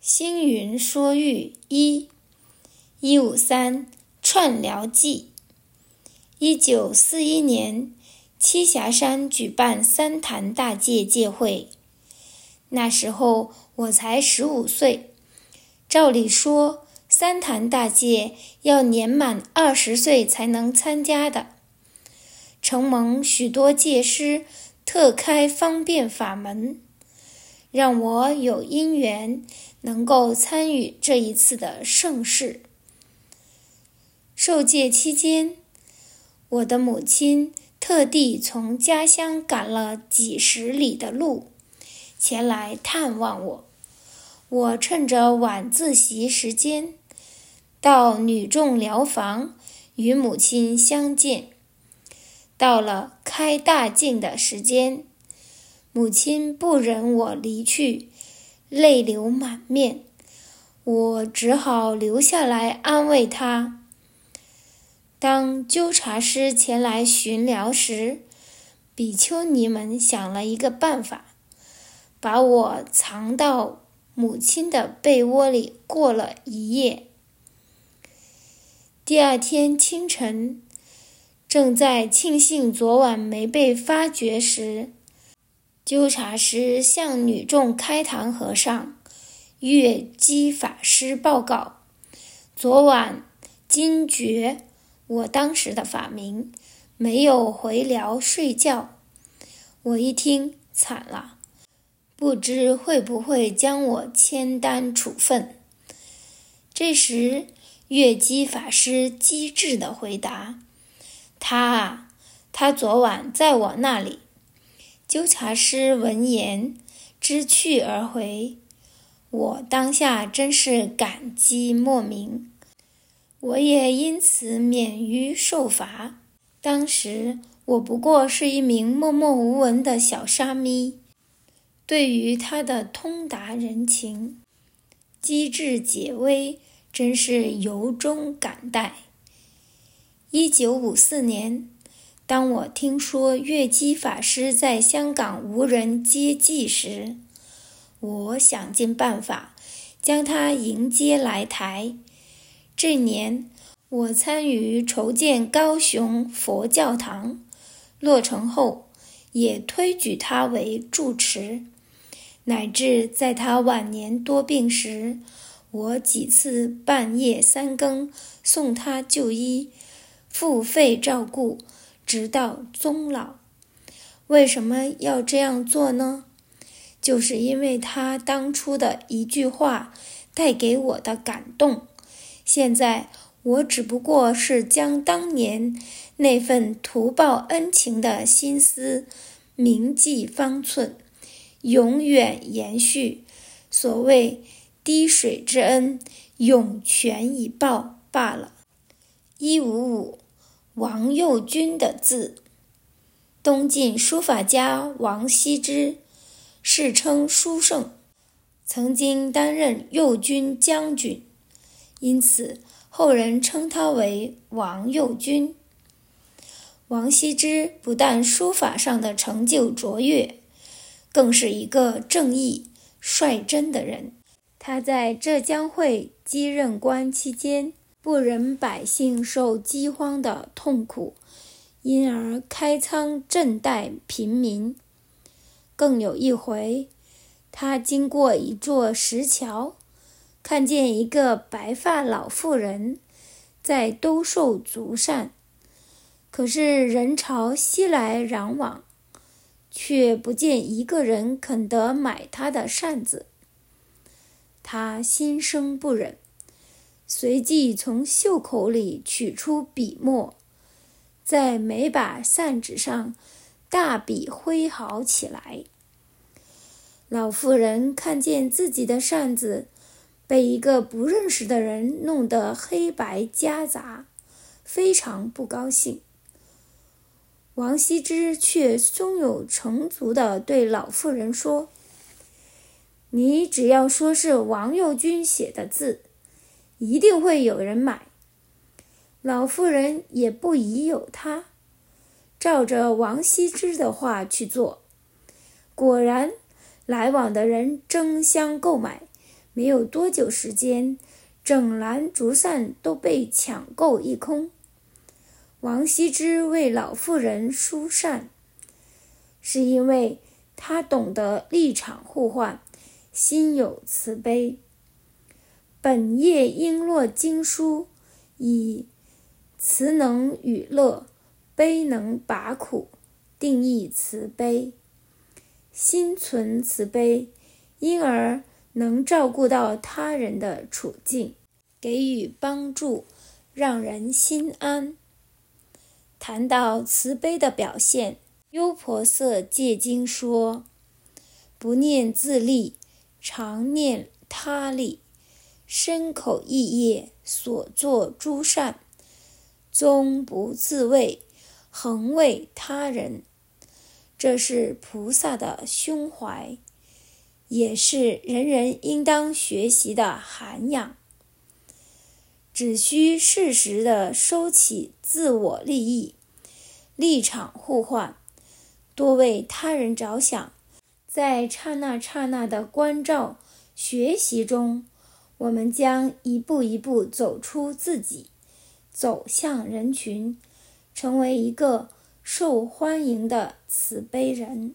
星云说玉一一五三串聊记。一九四一年，栖霞山举办三坛大戒戒会。那时候我才十五岁。照理说，三坛大戒要年满二十岁才能参加的。承蒙许多戒师特开方便法门，让我有因缘能够参与这一次的盛事。受戒期间，我的母亲特地从家乡赶了几十里的路，前来探望我。我趁着晚自习时间，到女众寮房与母亲相见。到了开大镜的时间，母亲不忍我离去，泪流满面，我只好留下来安慰他。当纠察师前来巡寮时，比丘尼们想了一个办法，把我藏到母亲的被窝里过了一夜。第二天清晨，正在庆幸昨晚没被发觉时，纠察师向女众开堂和尚月基法师报告：昨晚惊觉。我当时的法名没有回寮睡觉，我一听惨了，不知会不会将我签单处分。这时，月基法师机智地回答：“他啊，他昨晚在我那里。”纠察师闻言知趣而回，我当下真是感激莫名。我也因此免于受罚。当时我不过是一名默默无闻的小沙弥，对于他的通达人情、机智解危，真是由衷感戴。一九五四年，当我听说月基法师在香港无人接济时，我想尽办法将他迎接来台。这年，我参与筹建高雄佛教堂，落成后，也推举他为住持，乃至在他晚年多病时，我几次半夜三更送他就医，付费照顾，直到终老。为什么要这样做呢？就是因为他当初的一句话带给我的感动。现在我只不过是将当年那份图报恩情的心思铭记方寸，永远延续。所谓滴水之恩，涌泉以报罢了。一五五，王右军的字，东晋书法家王羲之，世称书圣，曾经担任右军将军。因此，后人称他为王右军。王羲之不但书法上的成就卓越，更是一个正义、率真的人。他在浙江会稽任官期间，不忍百姓受饥荒的痛苦，因而开仓赈贷贫民。更有一回，他经过一座石桥。看见一个白发老妇人，在兜售竹扇，可是人潮熙来攘往，却不见一个人肯得买他的扇子。他心生不忍，随即从袖口里取出笔墨，在每把扇子上大笔挥毫起来。老妇人看见自己的扇子。被一个不认识的人弄得黑白夹杂，非常不高兴。王羲之却胸有成竹地对老妇人说：“你只要说是王右军写的字，一定会有人买。”老妇人也不疑有他，照着王羲之的话去做，果然来往的人争相购买。没有多久时间，整篮竹扇都被抢购一空。王羲之为老妇人疏扇，是因为他懂得立场互换，心有慈悲。本业璎珞经书以慈能与乐，悲能拔苦，定义慈悲。心存慈悲，因而能照顾到他人的处境，给予帮助，让人心安。谈到慈悲的表现，优婆塞戒经说：“不念自利，常念他利。身口意业所作诸善，终不自为，恒为他人。”这是菩萨的胸怀，也是人人应当学习的涵养。只需适时地收起自我利益，立场互换，多为他人着想，在刹那刹那的关照学习中，我们将一步一步走出自己，走向人群，成为一个受欢迎的慈悲人。